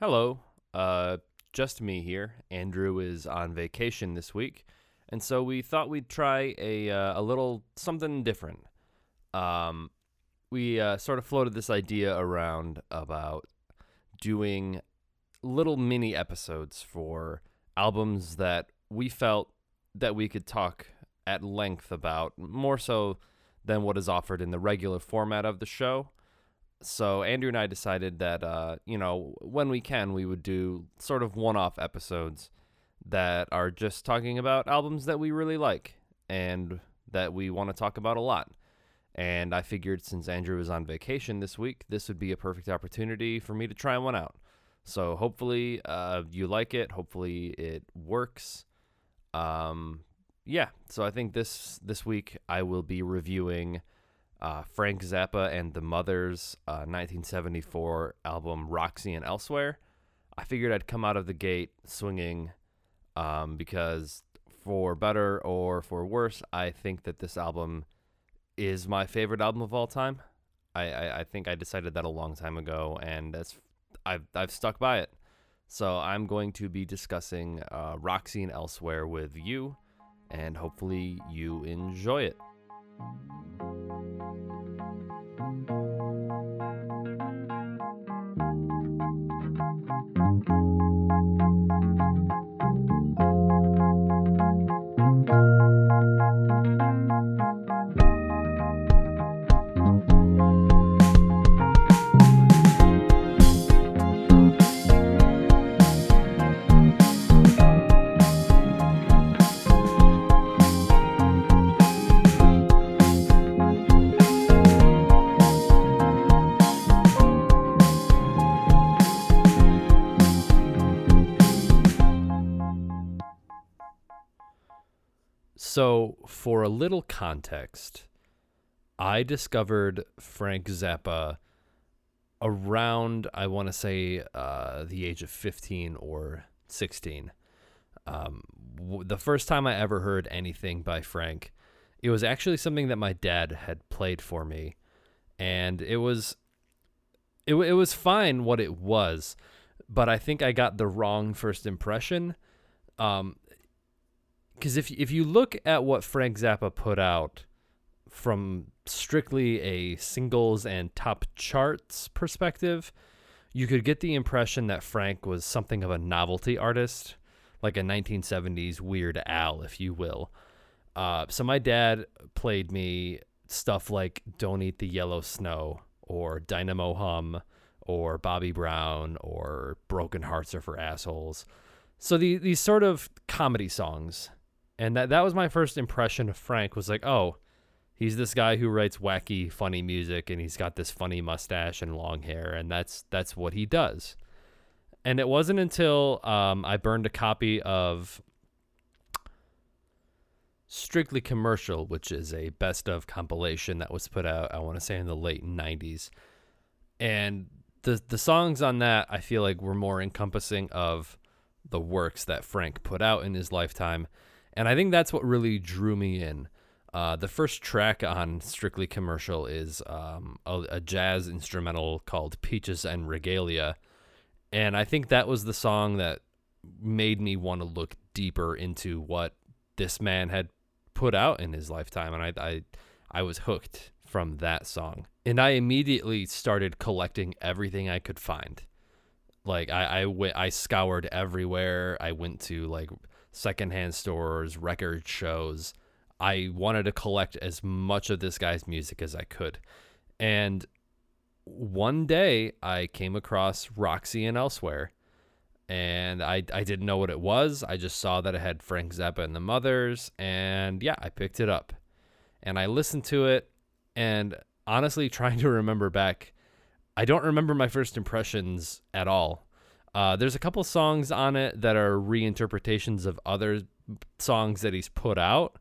Hello. Uh, just me here. Andrew is on vacation this week, and so we thought we'd try a uh, a little something different. Um, we uh, sort of floated this idea around about doing little mini episodes for albums that we felt that we could talk at length about, more so than what is offered in the regular format of the show so Andrew and I decided that uh, you know when we can we would do sort of one-off episodes that are just talking about albums that we really like and that we want to talk about a lot. And I figured since Andrew is on vacation this week, this would be a perfect opportunity for me to try one out. So hopefully uh, you like it. Hopefully it works. Um, yeah. So I think this this week I will be reviewing uh, Frank Zappa and the Mothers' uh, 1974 album Roxy and Elsewhere. I figured I'd come out of the gate swinging um, because, for better or for worse, I think that this album is my favorite album of all time. I, I, I think I decided that a long time ago, and that's I've I've stuck by it. So I'm going to be discussing uh, Roxy and Elsewhere with you, and hopefully you enjoy it. For a little context, I discovered Frank Zappa around, I want to say, uh, the age of 15 or 16. Um, w- the first time I ever heard anything by Frank, it was actually something that my dad had played for me. And it was. It, it was fine what it was, but I think I got the wrong first impression. Um, because if if you look at what Frank Zappa put out from strictly a singles and top charts perspective, you could get the impression that Frank was something of a novelty artist, like a 1970s Weird Al, if you will. Uh, so my dad played me stuff like "Don't Eat the Yellow Snow" or "Dinah-Moe Humm" or Bobby Brown or "Broken Hearts Are for Assholes." So the, these sort of comedy songs and that that was my first impression of Frank was like, oh, he's this guy who writes wacky, funny music, and he's got this funny mustache and long hair, and that's that's what he does. And it wasn't until um, I burned a copy of Strictly Commercial, which is a best of compilation that was put out, I want to say in the late '90s, and the the songs on that I feel like were more encompassing of the works that Frank put out in his lifetime and I think that's what really drew me in. Uh, the first track on Strictly Commercial is um, a, a, jazz instrumental called Peaches en Regalia. And I think that was the song that made me want to look deeper into what this man had put out in his lifetime. And I, I, I was hooked from that song. And I immediately started collecting everything I could find. Like I, I, went, I scoured everywhere. I went to like secondhand stores, record shows. I wanted to collect as much of this guy's music as I could. And one day I came across Roxy and Elsewhere. And I, I didn't know what it was. I just saw that it had Frank Zappa and the Mothers. And yeah, I picked it up. And I listened to it. And honestly, trying to remember back, I don't remember my first impressions at all. Uh, there's a couple songs on it that are reinterpretations of other songs that he's put out.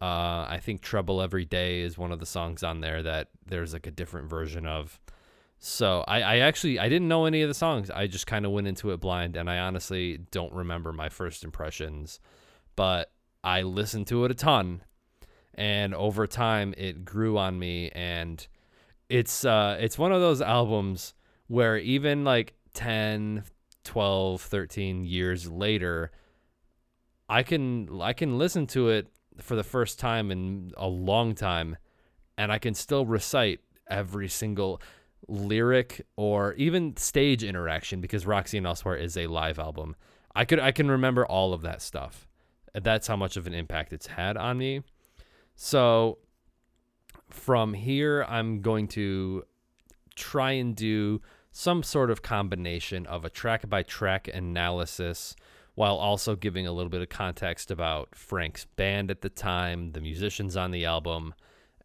Uh, I think Trouble Every Day is one of the songs on there that there's like a different version of. So I, I actually I didn't know any of the songs. I just kind of went into it blind, and I honestly don't remember my first impressions. But I listened to it a ton, and over time it grew on me, and it's uh it's one of those albums where even like 10, 12, 13 years later, I can I can listen to it for the first time in a long time and I can still recite every single lyric or even stage interaction because Roxy and Elsewhere is a live album. I could I can remember all of that stuff. That's how much of an impact it's had on me. So from here I'm going to try and do some sort of combination of a track by track analysis while also giving a little bit of context about Frank's band at the time, the musicians on the album,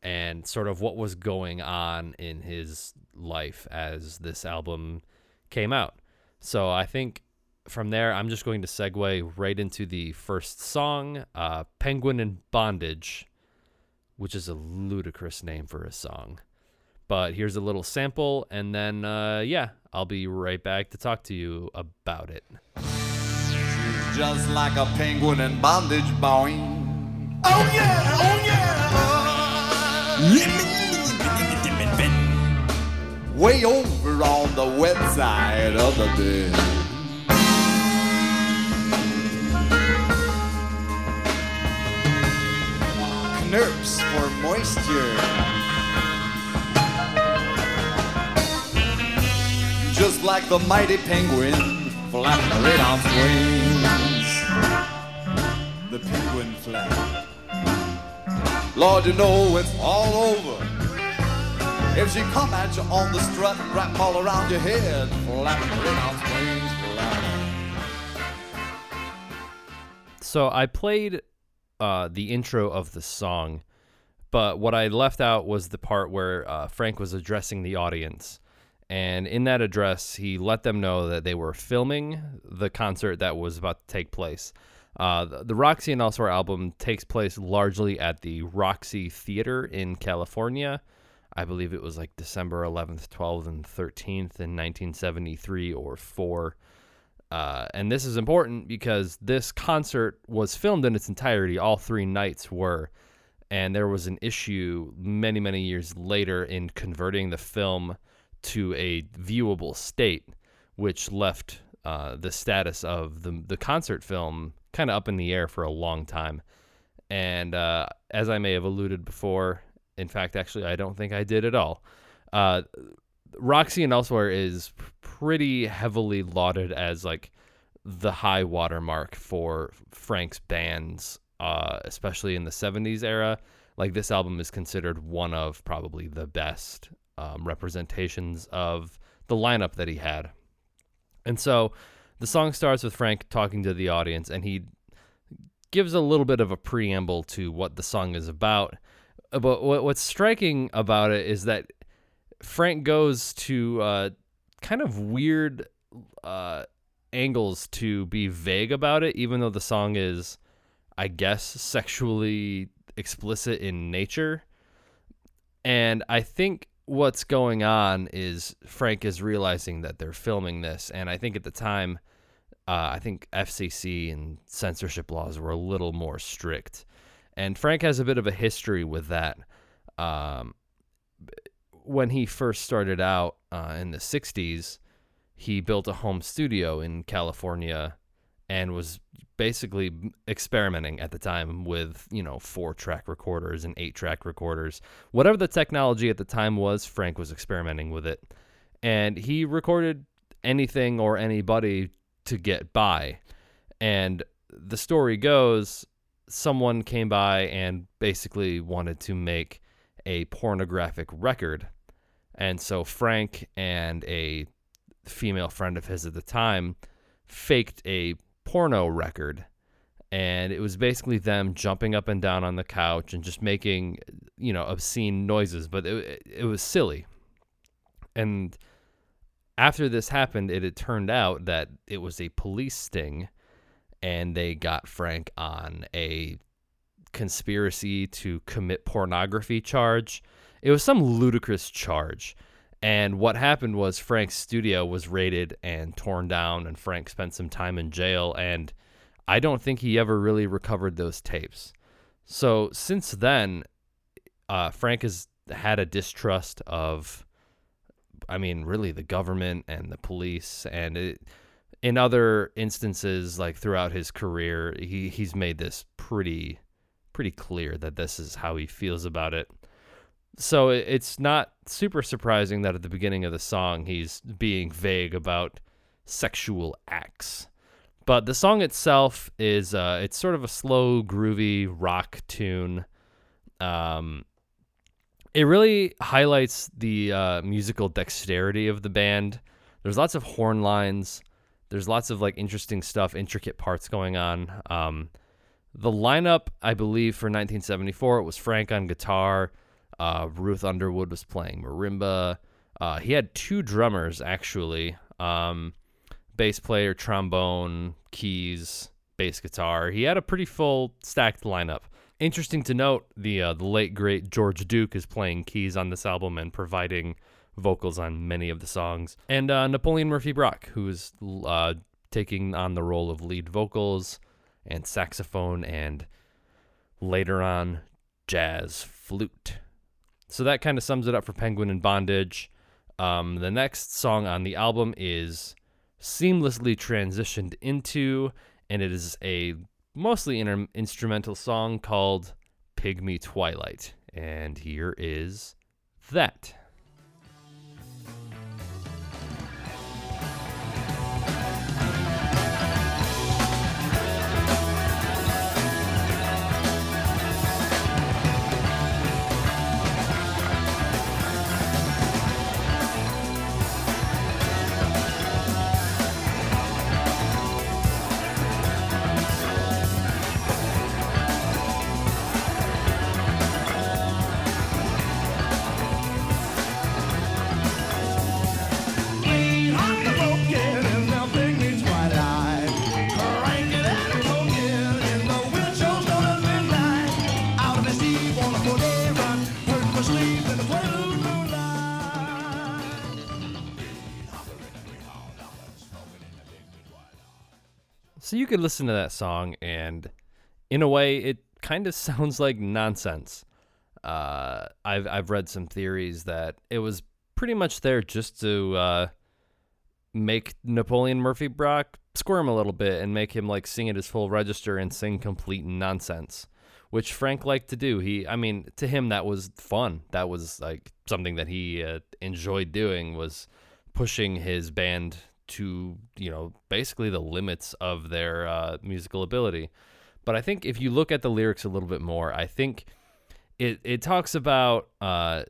and sort of what was going on in his life as this album came out. So I think from there, I'm just going to segue right into the first song, uh, Penguin in Bondage, which is a ludicrous name for a song. But here's a little sample, and then, uh, yeah, I'll be right back to talk to you about it. She's Just like a penguin in bondage, boing. Oh yeah, oh yeah. Way over on the wet side of the bed. Knurps for moisture. Like the mighty penguin flapping right on wings. The penguin flap. Lord, you know it's all over. If she come at you on the strut wrap all around your head, flapping right on wings. So I played uh, the intro of the song, but what I left out was the part where uh, Frank was addressing the audience. And in that address, he let them know that they were filming the concert that was about to take place. Uh, the, the Roxy and Elsewhere album takes place largely at the Roxy Theater in California. I believe it was like December 11th, 12th, and 13th in 1973 or 4. Uh, and this is important because this concert was filmed in its entirety. All three nights were. And there was an issue many, many years later in converting the film to a viewable state, which left uh, the status of the, the concert film kind of up in the air for a long time. And uh, as I may have alluded before, in fact, actually, I don't think I did at all. Uh, Roxy and Elsewhere is pretty heavily lauded as like the high watermark for Frank's bands, uh, especially in the 70s era. Like this album is considered one of probably the best um, representations of the lineup that he had. And so the song starts with Frank talking to the audience, and he gives a little bit of a preamble to what the song is about. But what's striking about it is that Frank goes to uh, kind of weird uh, angles to be vague about it, even though the song is, I guess, sexually explicit in nature. And I think what's going on is Frank is realizing that they're filming this, and I think at the time, uh, I think FCC and censorship laws were a little more strict, and Frank has a bit of a history with that. Um, when he first started out uh, in the '60s, he built a home studio in California and was basically experimenting at the time with you know four track recorders and eight track recorders. Whatever the technology at the time was frank was experimenting with it. And he recorded anything or anybody to get by. And the story goes someone came by and basically wanted to make a pornographic record. And so frank and a female friend of his at the time faked a porno record and it was basically them jumping up and down on the couch and just making you know obscene noises but it, it was silly. And after this happened it had turned out that it was a police sting and they got frank on a conspiracy to commit pornography charge. It was some ludicrous charge and what happened was Frank's studio was raided and torn down, and Frank spent some time in jail. And I don't think he ever really recovered those tapes. So since then, uh, Frank has had a distrust of, I mean, really the government and the police. And it, in other instances, like throughout his career, he he's made this pretty pretty clear that this is how he feels about it. So it's not super surprising that at the beginning of the song he's being vague about sexual acts. But the song itself is uh, it's sort of a slow, groovy rock tune. Um, it really highlights the uh, musical dexterity of the band. There's lots of horn lines. There's lots of like interesting stuff, intricate parts going on. Um, the lineup, I believe, for 1974, it was Frank on guitar. Uh, Ruth Underwood was playing marimba. Uh, he had two drummers actually. Um, bass player, trombone, keys, bass guitar. He had a pretty full stacked lineup. Interesting to note, the uh, the late great George Duke is playing keys on this album and providing vocals on many of the songs. And uh, Napoleon Murphy Brock, who is uh, taking on the role of lead vocals and saxophone and later on jazz flute. So that kind of sums it up for Penguin in Bondage. Um, the next song on the album is seamlessly transitioned into, and it is a mostly inter- instrumental song called Pygmy Twylyte. And here is that. Could listen to that song, and in a way, it kind of sounds like nonsense. Uh, I've I've read some theories that it was pretty much there just to uh, make Napoleon Murphy Brock squirm a little bit and make him like sing at his full register and sing complete nonsense, which Frank liked to do. He, I mean, to him that was fun. That was like something that he uh, enjoyed doing was pushing his band to you know basically the limits of their uh, musical ability. But I think if you look at the lyrics a little bit more, I think it it talks about uh,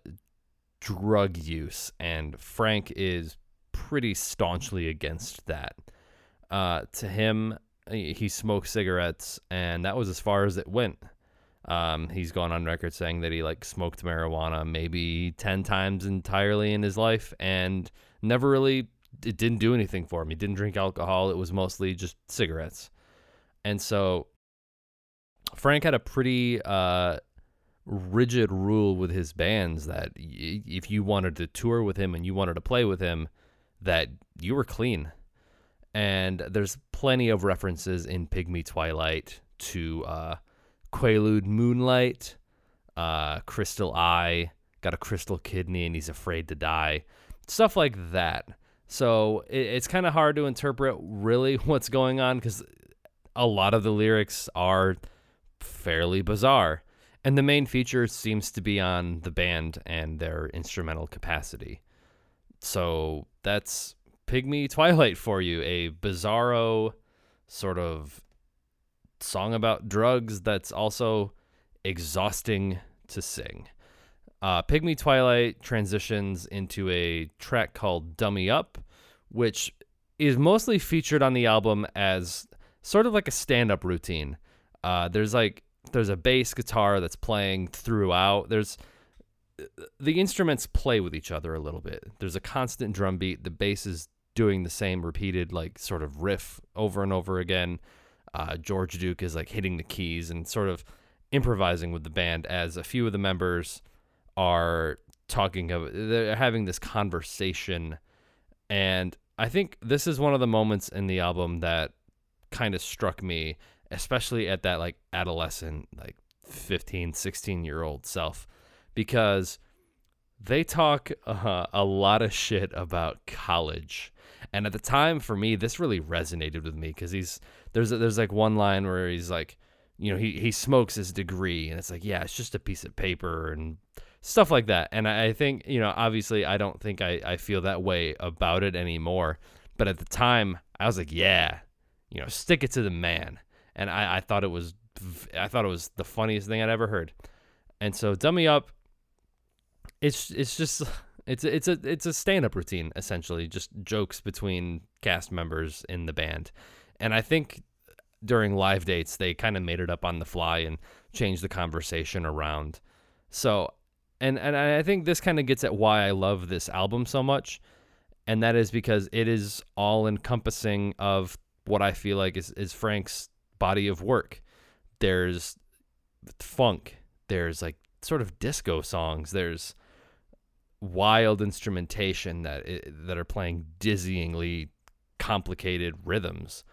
drug use, and Frank is pretty staunchly against that. Uh, to him, he smokes cigarettes, and that was as far as it went. Um, he's gone on record saying that he like smoked marijuana maybe ten times entirely in his life, and never really it didn't do anything for him. He didn't drink alcohol. It was mostly just cigarettes. And so Frank had a pretty uh, rigid rule with his bands that if you wanted to tour with him and you wanted to play with him, that you were clean. And there's plenty of references in Pygmy Twylyte to uh, Quaalude Moonlight, uh, Crystal Eye, got a crystal kidney and he's afraid to die. Stuff like that. So it, it's kind of hard to interpret really what's going on because a lot of the lyrics are fairly bizarre. And the main feature seems to be on the band and their instrumental capacity. So that's Pygmy Twylyte for you, a bizarro sort of song about drugs that's also exhausting to sing. Uh, Pygmy Twylyte transitions into a track called Dummy Up, which is mostly featured on the album as sort of like a stand up routine. Uh, there's like there's a bass guitar that's playing throughout. There's the instruments play with each other a little bit. There's a constant drum beat. The bass is doing the same repeated like sort of riff over and over again. Uh, George Duke is like hitting the keys and sort of improvising with the band as a few of the members are talking of they're having this conversation and I think this is one of the moments in the album that kind of struck me especially at that like adolescent like 15 16 year old self because they talk uh, a lot of shit about college. And at the time, for me, this really resonated with me because he's there's there's like one line where he's like, you know, he he smokes his degree, and it's like, yeah, it's just a piece of paper and stuff like that. And I, I think, you know, obviously, I don't think I I feel that way about it anymore. But at the time, I was like, yeah, you know, stick it to the man. And I, I thought it was I thought it was the funniest thing I'd ever heard. And so Dummy Up it's it's just it's it's a it's a stand-up routine essentially, just jokes between cast members in the band. And I think during live dates they kind of made it up on the fly and changed the conversation around. So and and I think this kind of gets at why I love this album so much. And that is because it is all encompassing of what I feel like is, is Frank's body of work. There's funk, there's like sort of disco songs, there's wild instrumentation that that are playing dizzyingly complicated rhythms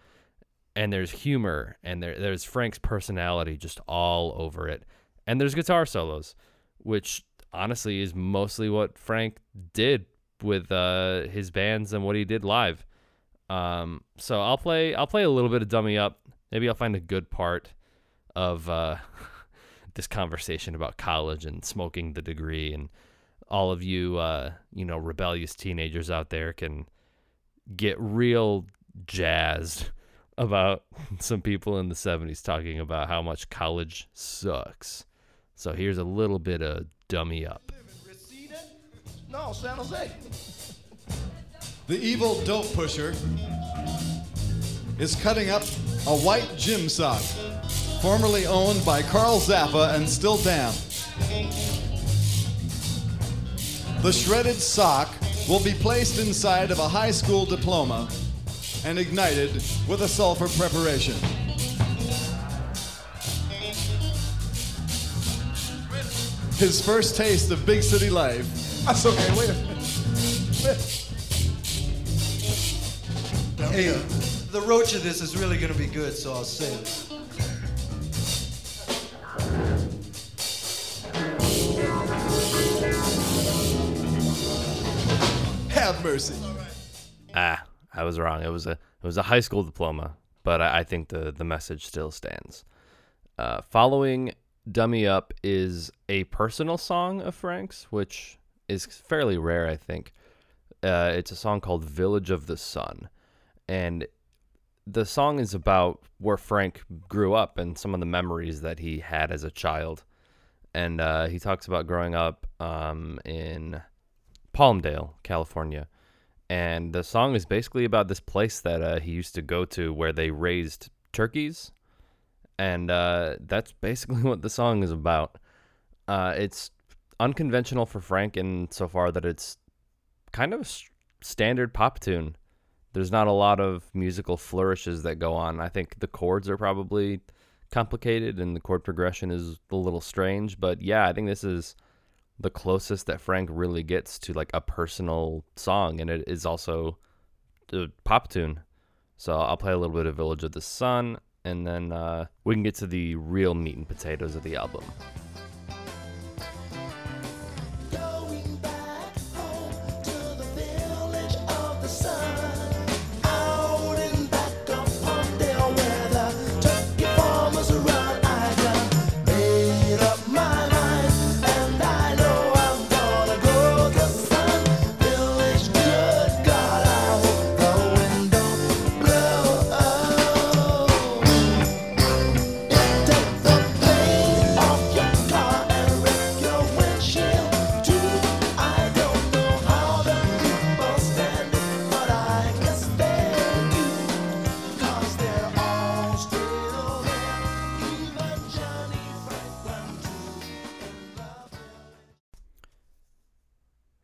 and there's humor and there there's Frank's personality just all over it and there's guitar solos which honestly is mostly what Frank did with uh, his bands and what he did live um, so I'll play I'll play a little bit of dummy up maybe I'll find a good part of uh, this conversation about college and smoking the degree and all of you, uh, you know, rebellious teenagers out there can get real jazzed about some people in the 70s talking about how much college sucks. So here's a little bit of dummy up. No, San Jose. The evil dope pusher is cutting up a white gym sock, formerly owned by Carl Zappa and still damp. The shredded sock will be placed inside of a high school diploma and ignited with a sulfur preparation. His first taste of big city life. That's okay, wait a minute. Hey, the roach of this is really gonna be good, so I'll say it. Have mercy. Ah, I was wrong. It was a it was a high school diploma, but I, I think the the message still stands. Uh, following "Dummy Up" is a personal song of Frank's, which is fairly rare, I think. Uh, it's a song called "Village of the Sun," and the song is about where Frank grew up and some of the memories that he had as a child. And uh, he talks about growing up um, in Palmdale, California. And the song is basically about this place that uh, he used to go to where they raised turkeys. And uh, that's basically what the song is about. Uh, it's unconventional for Frank in so far that it's kind of a standard pop tune. There's not a lot of musical flourishes that go on. I think the chords are probably complicated and the chord progression is a little strange. But yeah, I think this is the closest that Frank really gets to like a personal song, and it is also a pop tune. So I'll play a little bit of Village of the Sun, and then uh, we can get to the real meat and potatoes of the album.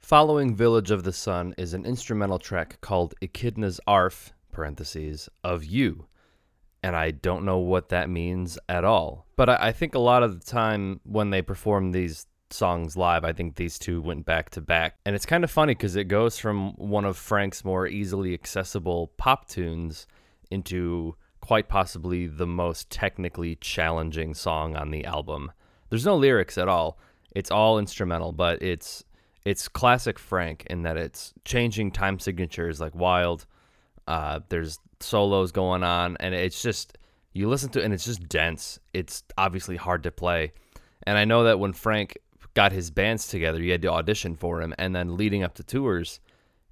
Following Village of the Sun is an instrumental track called Echidna's Arf, parentheses, of You. And I don't know what that means at all. But I, I think a lot of the time when they perform these songs live, I think these two went back to back. And it's kind of funny because it goes from one of Frank's more easily accessible pop tunes into quite possibly the most technically challenging song on the album. There's no lyrics at all. It's all instrumental, but it's it's classic Frank in that it's changing time signatures like wild. Uh, there's solos going on, and it's just you listen to it and it's just dense. It's obviously hard to play, and I know that when Frank got his bands together, you had to audition for him, and then leading up to tours,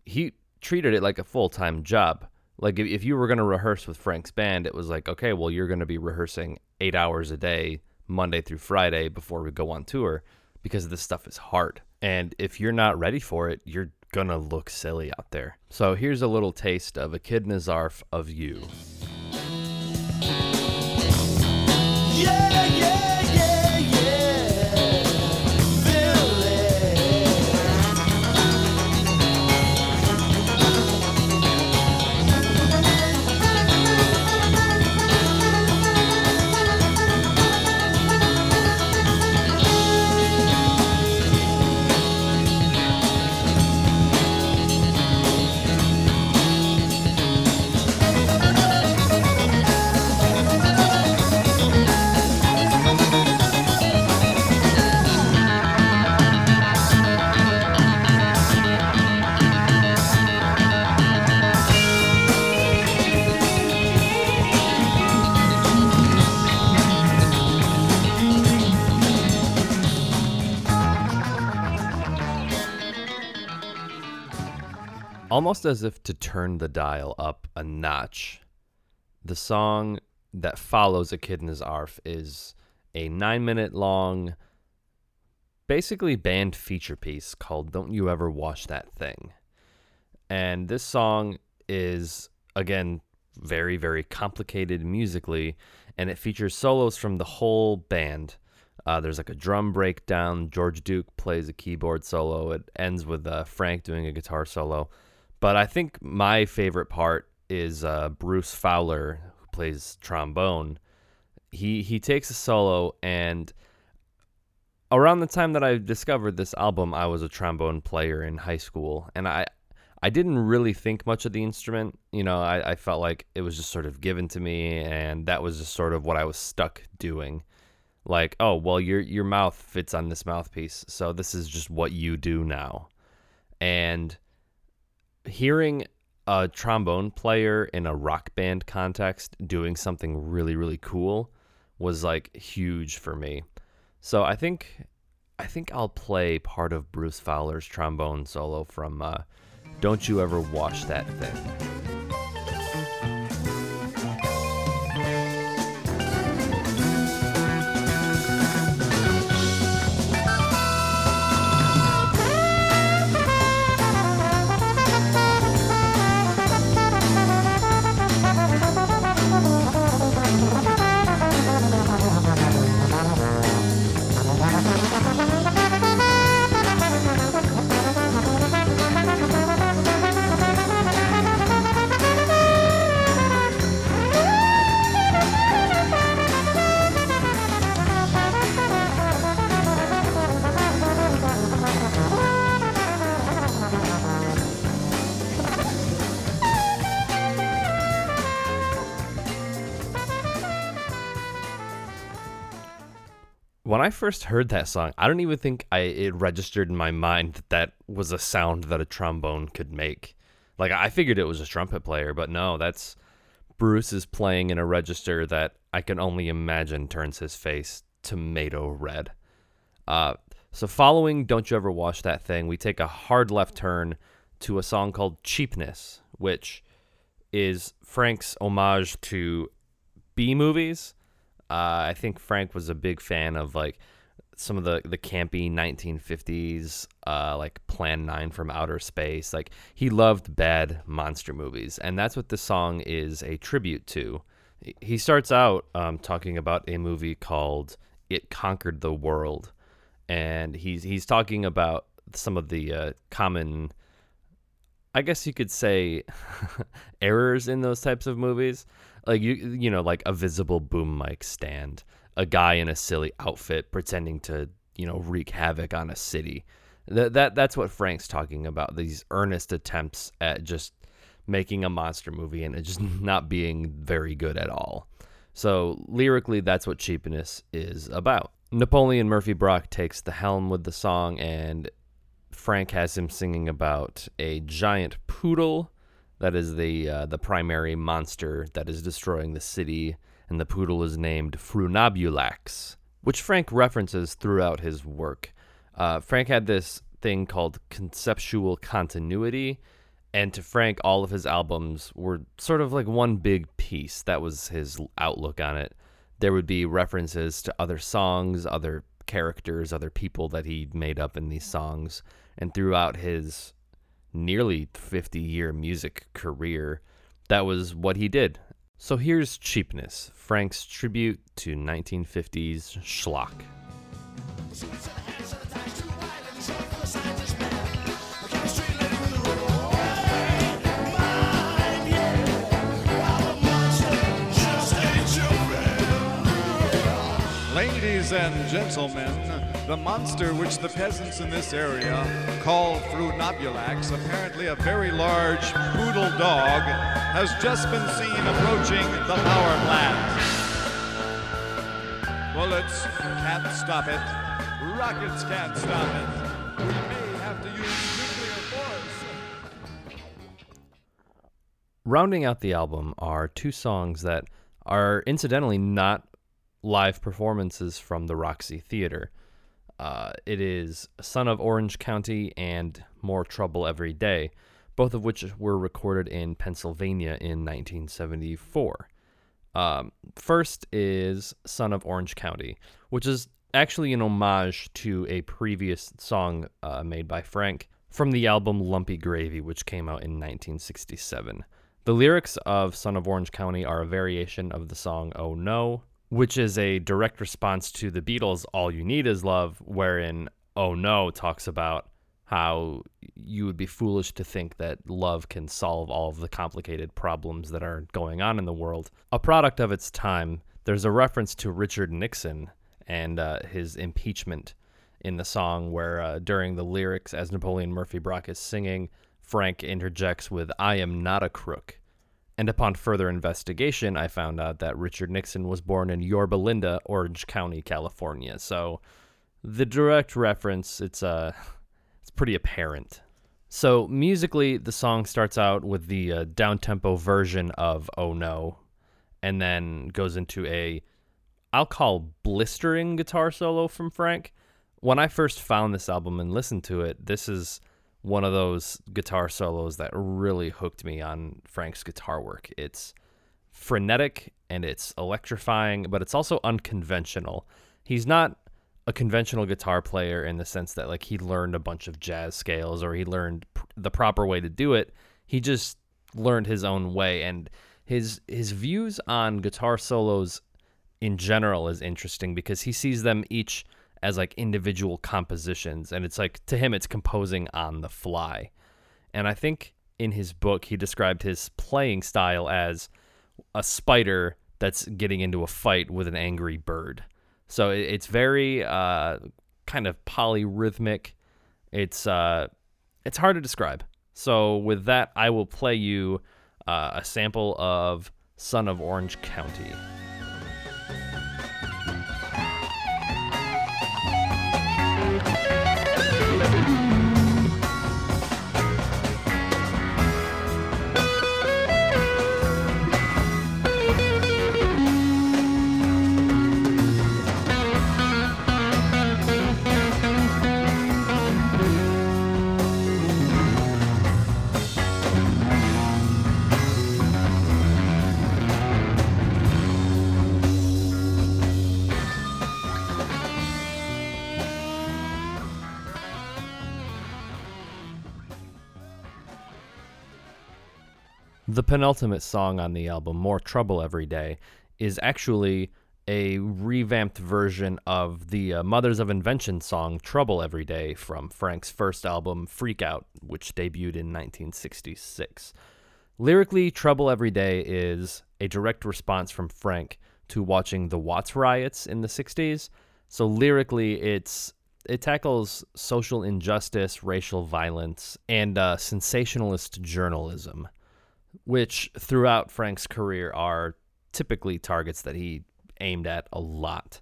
he treated it like a full time job. Like if, if you were going to rehearse with Frank's band, it was like, okay, well, you're going to be rehearsing eight hours a day, Monday through Friday, before we go on tour, because this stuff is hard. And if you're not ready for it, you're going to look silly out there. So here's a little taste of Echidna's Arf of you. Yeah, Almost as if to turn the dial up a notch, the song that follows Echidna's Arf is a nine minute long, basically band feature piece called Don't You Ever Wash That Thing. And this song is, again, very, very complicated musically, and it features solos from the whole band. Uh, there's like a drum breakdown. George Duke plays a keyboard solo. It ends with uh, Frank doing a guitar solo. But I think my favorite part is uh, Bruce Fowler, who plays trombone. He he takes a solo, and around the time that I discovered this album, I was a trombone player in high school, and I I didn't really think much of the instrument. You know, I, I felt like it was just sort of given to me, and that was just sort of what I was stuck doing. Like, oh well, your your mouth fits on this mouthpiece, so this is just what you do now. And hearing a trombone player in a rock band context doing something really really cool was like huge for me. So I think I think I'll play part of Bruce Fowler's trombone solo from uh, "Don't You Ever Wash That Thing." I first heard that song, I don't even think I it registered in my mind that that was a sound that a trombone could make. Like I figured it was a trumpet player, but no, that's Bruce is playing in a register that I can only imagine turns his face tomato red. Uh, so following "Don't You Ever Wash That Thing," we take a hard left turn to a song called "Cheepnis," which is Frank's homage to B movies. Uh, I think Frank was a big fan of like some of the the campy 1950s, uh, like Plan Nine from Outer Space. Like he loved bad monster movies, and that's what the song is a tribute to. He starts out um, talking about a movie called "It Conquered the World," and he's he's talking about some of the uh, common, I guess you could say, errors in those types of movies like you you know like a visible boom mic stand a guy in a silly outfit pretending to you know wreak havoc on a city. That, that that's what frank's talking about these earnest attempts at just making a monster movie and just not being very good at all. So lyrically that's what cheepnis is about. Napoleon murphy brock takes the helm with the song and Frank has him singing about a giant poodle that is the uh, the primary monster that is destroying the city, and the poodle is named Frunabulax, which Frank references throughout his work. Uh, Frank had this thing called conceptual continuity, and to Frank, all of his albums were sort of like one big piece. That was his outlook on it. There would be references to other songs, other characters, other people that he made up in these songs, and throughout his nearly 50 year music career, that was what he did. So here's Cheepnis, Frank's tribute to 1950s schlock. Ladies and gentlemen, the monster which the peasants in this area call Frunabulax, apparently a very large poodle dog, has just been seen approaching the power plant. Bullets can't stop it. Rockets can't stop it. We may have to use nuclear force. Rounding out the album are two songs that are incidentally not live performances from the Roxy Theater. Uh, it is Son of Orange County and More Trouble Every Day, both of which were recorded in Pennsylvania in 1974. Um, first is Son of Orange County, which is actually an homage to a previous song uh, made by Frank from the album Lumpy Gravy, which came out in 1967. The lyrics of Son of Orange County are a variation of the song Oh No, which is a direct response to the Beatles' All You Need Is Love, wherein Oh No talks about how you would be foolish to think that love can solve all of the complicated problems that are going on in the world. A product of its time, there's a reference to Richard Nixon and uh, his impeachment in the song, where uh, during the lyrics, as Napoleon Murphy Brock is singing, Frank interjects with, I am not a crook. And upon further investigation, I found out that Richard Nixon was born in Yorba Linda, Orange County, California. So the direct reference, it's uh it's pretty apparent. So musically, the song starts out with the uh, down-tempo version of "Oh No," and then goes into a I'll call blistering guitar solo from Frank. When I first found this album and listened to it, this is one of those guitar solos that really hooked me on Frank's guitar work. It's frenetic and it's electrifying, but it's also unconventional. He's not a conventional guitar player in the sense that like he learned a bunch of jazz scales or he learned pr- the proper way to do it. He just learned his own way and his his views on guitar solos in general is interesting because he sees them each as like individual compositions and it's like to him it's composing on the fly. And I think in his book he described his playing style as a spider that's getting into a fight with an angry bird. So it's very uh, kind of polyrhythmic. It's uh, it's hard to describe. So with that, I will play you uh, a sample of "Son of Orange County." The penultimate song on the album, More Trouble Every Day, is actually a revamped version of the uh, Mothers of Invention song Trouble Every Day from Frank's first album, Freak Out, which debuted in 1966. Lyrically, Trouble Every Day is a direct response from Frank to watching the Watts riots in the 60s. So lyrically, it's it tackles social injustice, racial violence, and uh, sensationalist journalism which throughout Frank's career are typically targets that he aimed at a lot.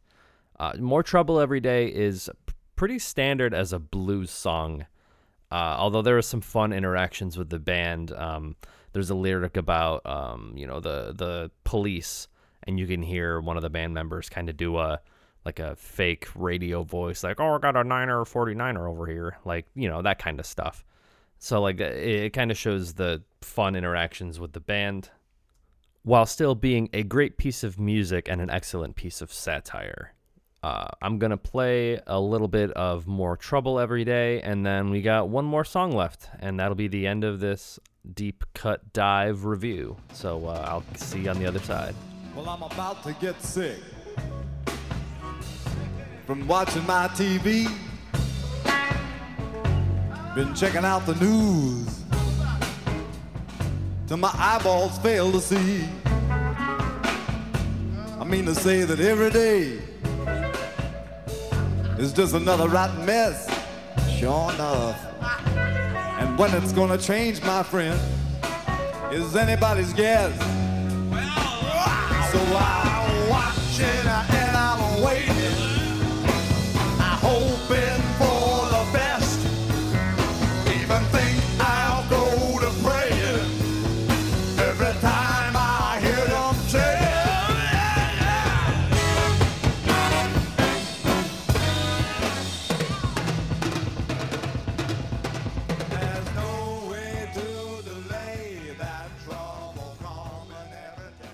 Uh, More Trouble Every Day is pretty standard as a blues song. Uh, although there are some fun interactions with the band. Um, there's a lyric about um, you know the the police, and you can hear one of the band members kind of do a like a fake radio voice, like "Oh, I got a niner or 49er over here," like you know that kind of stuff. So like it, it kind of shows the fun interactions with the band, while still being a great piece of music and an excellent piece of satire. Uh, I'm gonna play a little bit of more trouble every day, and then we got one more song left, and that'll be the end of this deep cut dive review. So uh, I'll see you on the other side. Well, I'm about to get sick from watching my TV. Been checking out the news till my eyeballs fail to see. I mean to say that every day is just another rotten mess. Sure enough. And when it's gonna change, my friend, is anybody's guess. So I'm watching and I'm waiting.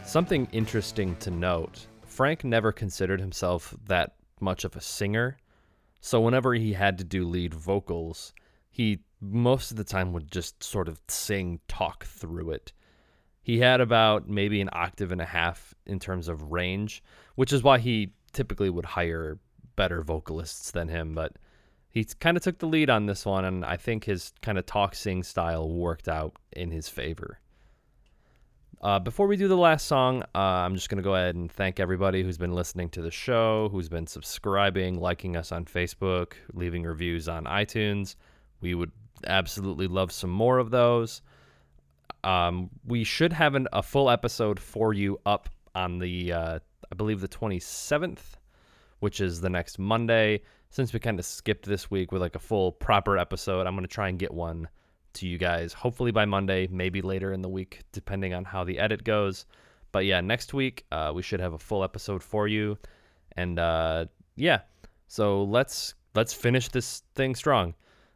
Something interesting to note Frank never considered himself that much of a singer. So whenever he had to do lead vocals, he most of the time would just sort of sing, talk through it. He had about maybe an octave and a half in terms of range, which is why he typically would hire better vocalists than him. But he kind of took the lead on this one, and I think his kind of talk sing style worked out in his favor. Uh, before we do the last song, uh, I'm just going to go ahead and thank everybody who's been listening to the show, who's been subscribing, liking us on Facebook, leaving reviews on iTunes. We would absolutely love some more of those. Um, we should have an, a full episode for you up on the, uh, I believe, the 27th, which is the next Monday. Since we kind of skipped this week with like a full proper episode, I'm going to try and get one to you guys hopefully by Monday, maybe later in the week, depending on how the edit goes. But yeah, next week uh, we should have a full episode for you, and uh, yeah, so let's let's finish this thing strong.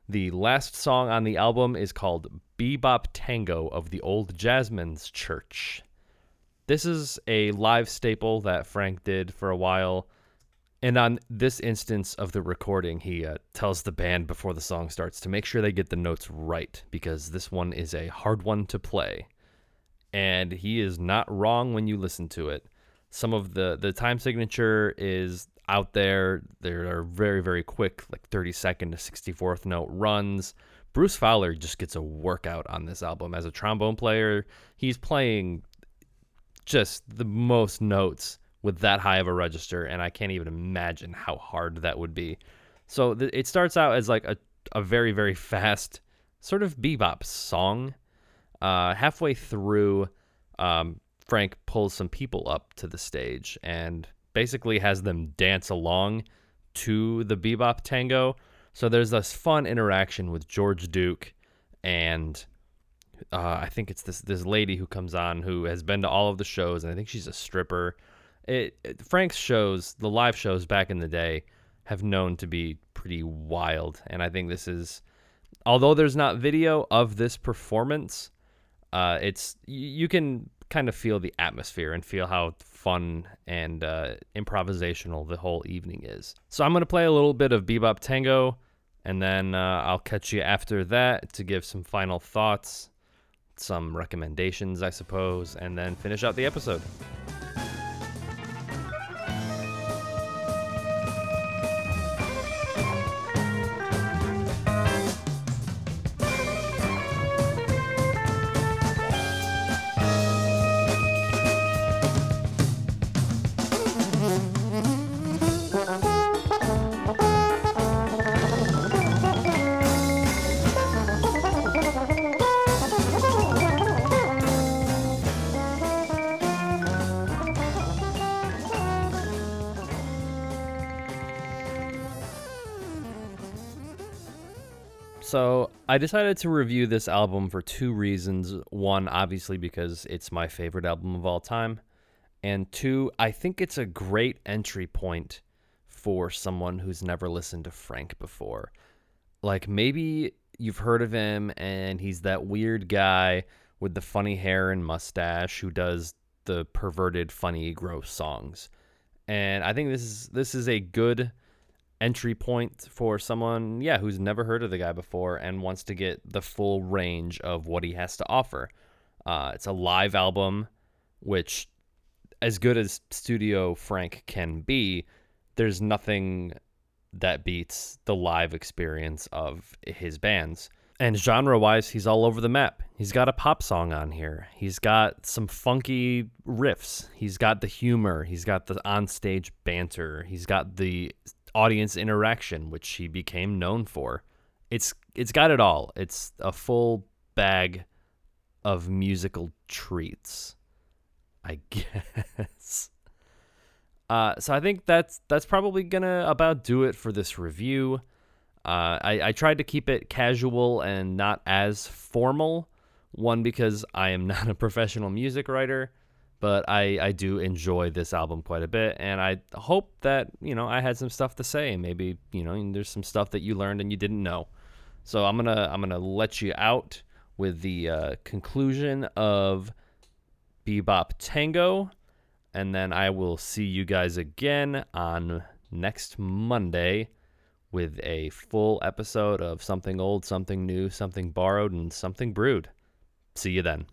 The last song on the album is called Bebop Tango of the Old Jazzmen's Church. This is a live staple that Frank did for a while. And on this instance of the recording, he uh, tells the band before the song starts to make sure they get the notes right because this one is a hard one to play. And he is not wrong when you listen to it. Some of the the time signature is out there. There are very very quick, like 30 second to 64th note runs. Bruce Fowler just gets a workout on this album as a trombone player. He's playing just the most notes with that high of a register, and I can't even imagine how hard that would be. So th- it starts out as like a, a very, very fast sort of bebop song. Uh, halfway through, um, Frank pulls some people up to the stage and basically has them dance along to the bebop tango. So there's this fun interaction with George Duke and uh, I think it's this this lady who comes on who has been to all of the shows and I think she's a stripper. It, it Frank's shows, the live shows back in the day, have known to be pretty wild, and I think this is, although there's not video of this performance, uh, it's you can kind of feel the atmosphere and feel how fun and uh, improvisational the whole evening is. So I'm gonna play a little bit of bebop tango, and then uh, I'll catch you after that to give some final thoughts, some recommendations, I suppose, and then finish out the episode. So, I decided to review this album for two reasons. One, obviously, because it's my favorite album of all time. And two, I think it's a great entry point for someone who's never listened to Frank before. Like, maybe you've heard of him and he's that weird guy with the funny hair and mustache who does the perverted, funny, gross songs. And I think this is this is a good entry point for someone, yeah, who's never heard of the guy before and wants to get the full range of what he has to offer. Uh, it's a live album, which, as good as Studio Frank can be, there's nothing that beats the live experience of his bands. And genre wise, he's all over the map. He's got a pop song on here. He's got some funky riffs. He's got the humor. He's got the onstage banter. He's got the audience interaction, which he became known for. It's it's got it all. It's a full bag of musical treats, I guess. Uh, so I think that's that's probably gonna about do it for this review. Uh, I, I tried to keep it casual and not as formal. One because I am not a professional music writer, but I, I do enjoy this album quite a bit, and I hope that you know I had some stuff to say. and Maybe you know there's some stuff that you learned and you didn't know. So I'm gonna I'm gonna let you out with the uh, conclusion of Bebop Tango, and then I will see you guys again on next Monday with a full episode of something old, something new, something borrowed, and something brewed. See you then.